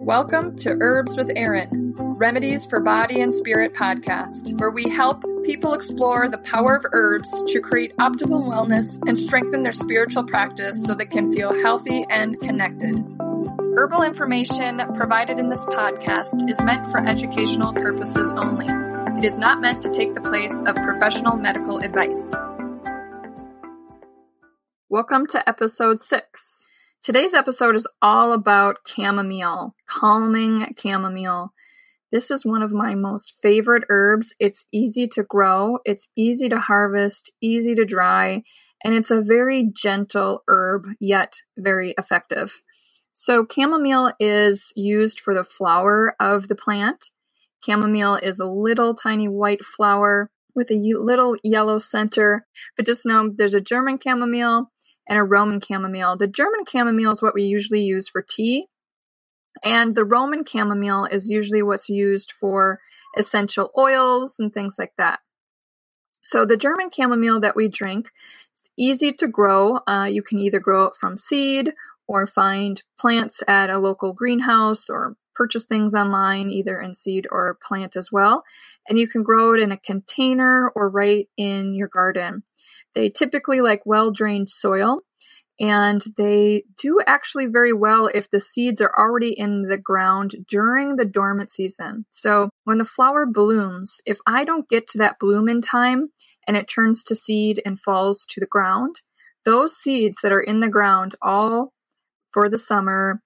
Welcome to Herbs with Erin, Remedies for Body and Spirit podcast, where we help people explore the power of herbs to create optimal wellness and strengthen their spiritual practice so they can feel healthy and connected. Herbal information provided in this podcast is meant for educational purposes only. It is not meant to take the place of professional medical advice. Welcome to episode six. Today's episode is all about chamomile, calming chamomile. This is one of my most favorite herbs. It's easy to grow, it's easy to harvest, easy to dry, and it's a very gentle herb, yet very effective. So, chamomile is used for the flower of the plant. Chamomile is a little tiny white flower with a little yellow center, but just know there's a German chamomile and a Roman chamomile. The German chamomile is what we usually use for tea, and the Roman chamomile is usually what's used for essential oils and things like that. So the German chamomile that we drink is easy to grow. Uh, you can either grow it from seed or find plants at a local greenhouse or purchase things online, either in seed or plant as well. And you can grow it in a container or right in your garden. They typically like well drained soil and they do actually very well if the seeds are already in the ground during the dormant season. So when the flower blooms, if I don't get to that bloom in time and it turns to seed and falls to the ground, those seeds that are in the ground all for the summer,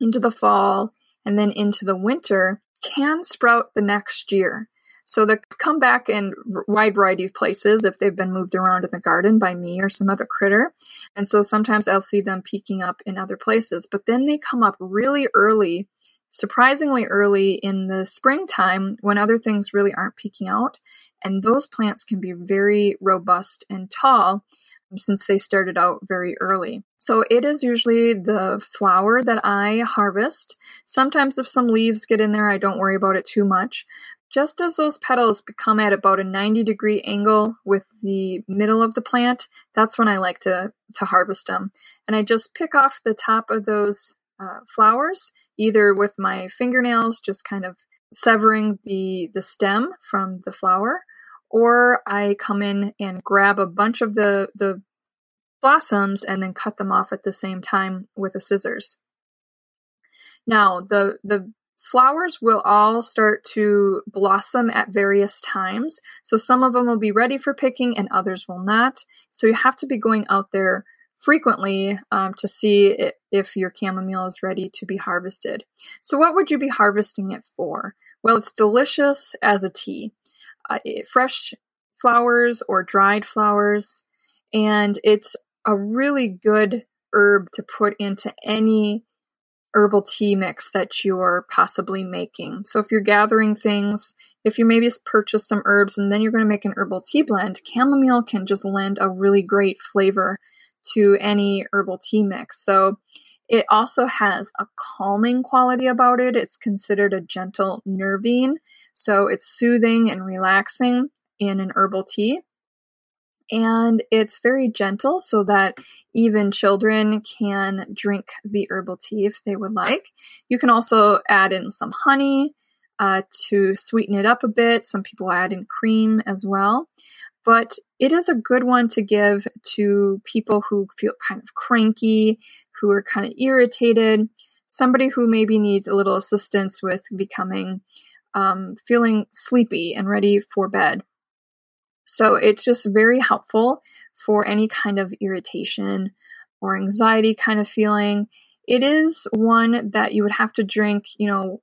into the fall, and then into the winter can sprout the next year. So they come back in wide variety of places if they've been moved around in the garden by me or some other critter. And so sometimes I'll see them peeking up in other places, but then they come up really early, surprisingly early in the springtime when other things really aren't peeking out. And those plants can be very robust and tall um, since they started out very early. So it is usually the flower that I harvest. Sometimes if some leaves get in there, I don't worry about it too much. Just as those petals become at about a 90 degree angle with the middle of the plant, that's when I like to, to harvest them. And I just pick off the top of those uh, flowers, either with my fingernails, just kind of severing the, the stem from the flower, or I come in and grab a bunch of the, the blossoms and then cut them off at the same time with the scissors. Now, the, the flowers will all start to blossom at various times. So some of them will be ready for picking and others will not. So you have to be going out there frequently um, to see if your chamomile is ready to be harvested. So, what would you be harvesting it for? Well, it's delicious as a tea. Uh, fresh flowers or dried flowers, and it's a really good herb to put into any herbal tea mix that you're possibly making. So if you're gathering things, if you maybe purchase some herbs and then you're going to make an herbal tea blend, chamomile can just lend a really great flavor to any herbal tea mix. So it also has a calming quality about it. It's considered a gentle nervine, so it's soothing and relaxing in an herbal tea and it's very gentle so that even children can drink the herbal tea if they would like. You can also add in some honey uh, to sweeten it up a bit. Some people add in cream as well. But it is a good one to give to people who feel kind of cranky, who are kind of irritated, somebody who maybe needs a little assistance with becoming um, feeling sleepy and ready for bed. So it's just very helpful for any kind of irritation or anxiety kind of feeling. It is one that you would have to drink, you know,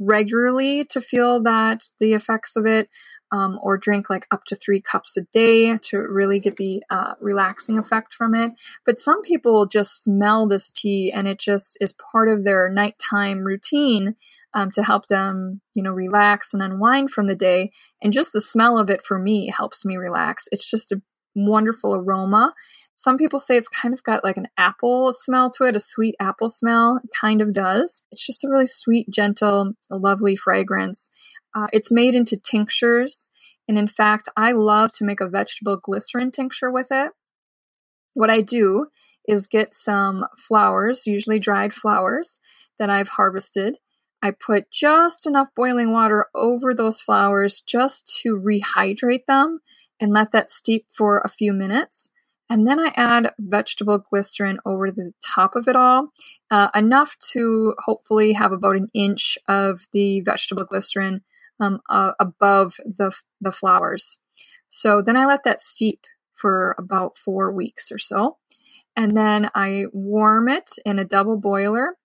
regularly to feel that the effects of it, um, or drink like up to three cups a day to really get the uh, relaxing effect from it. But some people just smell this tea and it just is part of their nighttime routine um, to help them, you know, relax and unwind from the day. And just the smell of it for me helps me relax. It's just a wonderful aroma. Some people say it's kind of got like an apple smell to it, a sweet apple smell. It kind of does. It's just a really sweet, gentle, lovely fragrance. Uh, it's made into tinctures. And in fact, I love to make a vegetable glycerin tincture with it. What I do is get some flowers, usually dried flowers that I've harvested. I put just enough boiling water over those flowers just to rehydrate them and let that steep for a few minutes. And then I add vegetable glycerin over the top of it all, uh, enough to hopefully have about an inch of the vegetable glycerin um, uh, above the, the flowers. So then I let that steep for about four weeks or so. And then I warm it in a double boiler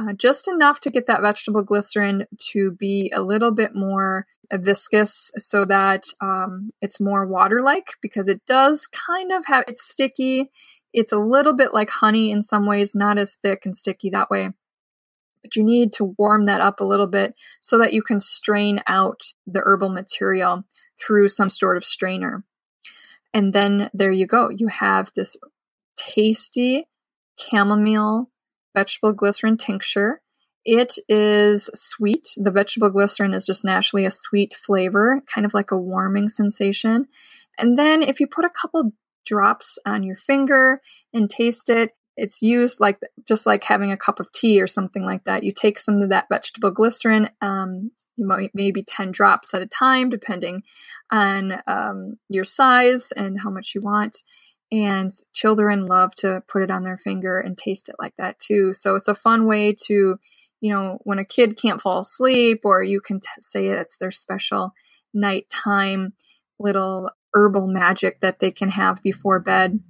uh, just enough to get that vegetable glycerin to be a little bit more viscous so that um, it's more water like because it does kind of have it's sticky. It's a little bit like honey in some ways, not as thick and sticky that way. But you need to warm that up a little bit so that you can strain out the herbal material through some sort of strainer. And then there you go. You have this tasty chamomile vegetable glycerin tincture. It is sweet. The vegetable glycerin is just naturally a sweet flavor, kind of like a warming sensation. And then if you put a couple drops on your finger and taste it, it's used like just like having a cup of tea or something like that. You take some of that vegetable glycerin, um, you might maybe 10 drops at a time, depending on um, your size and how much you want and children love to put it on their finger and taste it like that too. So it's a fun way to, you know, when a kid can't fall asleep, or you can t- say it's their special nighttime little herbal magic that they can have before bed.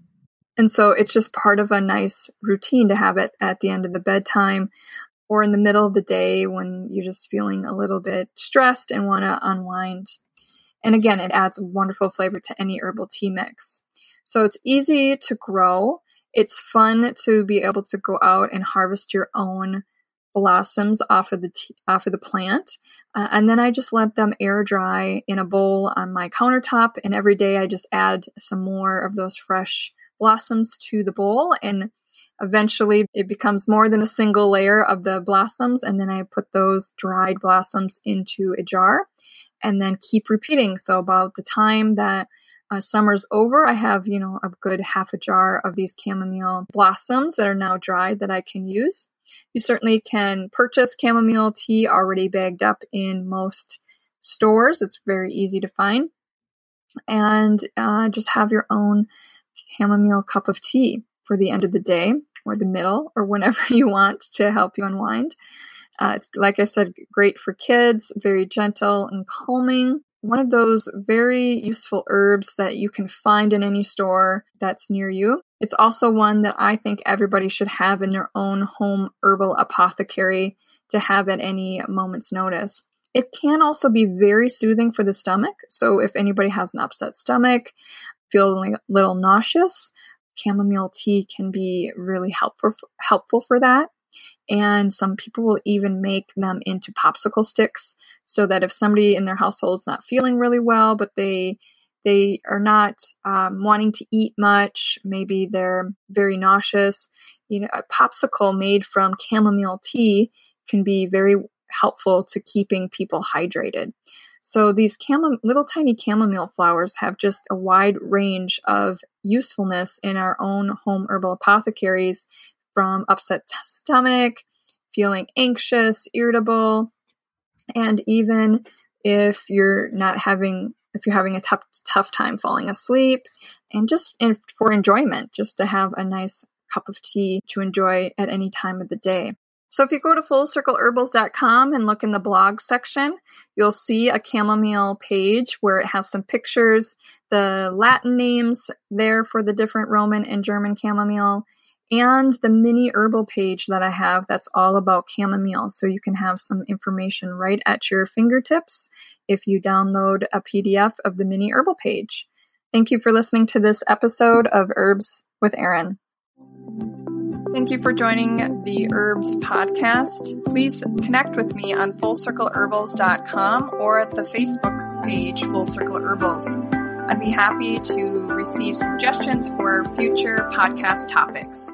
And so it's just part of a nice routine to have it at the end of the bedtime or in the middle of the day when you're just feeling a little bit stressed and want to unwind. And again, it adds wonderful flavor to any herbal tea mix. So it's easy to grow. It's fun to be able to go out and harvest your own blossoms off of the t- off of the plant, uh, and then I just let them air dry in a bowl on my countertop. And every day I just add some more of those fresh blossoms to the bowl, and eventually it becomes more than a single layer of the blossoms. And then I put those dried blossoms into a jar, and then keep repeating. So about the time that uh, summer's over, I have, you know, a good half a jar of these chamomile blossoms that are now dried that I can use. You certainly can purchase chamomile tea already bagged up in most stores. It's very easy to find. And uh, just have your own chamomile cup of tea for the end of the day or the middle or whenever you want to help you unwind. Uh, it's, like I said, great for kids, very gentle and calming one of those very useful herbs that you can find in any store that's near you. It's also one that I think everybody should have in their own home herbal apothecary to have at any moment's notice. It can also be very soothing for the stomach. So if anybody has an upset stomach, feeling a little nauseous, chamomile tea can be really helpful helpful for that. And some people will even make them into popsicle sticks so that if somebody in their household is not feeling really well, but they they are not um, wanting to eat much, maybe they're very nauseous, you know, a popsicle made from chamomile tea can be very helpful to keeping people hydrated. So these little tiny chamomile flowers have just a wide range of usefulness in our own home herbal apothecaries from upset t- stomach, feeling anxious, irritable, and even if you're not having if you're having a tough tough time falling asleep and just in, for enjoyment just to have a nice cup of tea to enjoy at any time of the day. So if you go to fullcircleherbals.com and look in the blog section, you'll see a chamomile page where it has some pictures, the Latin names there for the different Roman and German chamomile, and the mini herbal page that I have that's all about chamomile. So you can have some information right at your fingertips if you download a PDF of the mini herbal page. Thank you for listening to this episode of Herbs with Erin. Thank you for joining the Herbs podcast. Please connect with me on fullcircleherbals.com or at the Facebook page Full Circle Herbals. I'd be happy to receive suggestions for future podcast topics.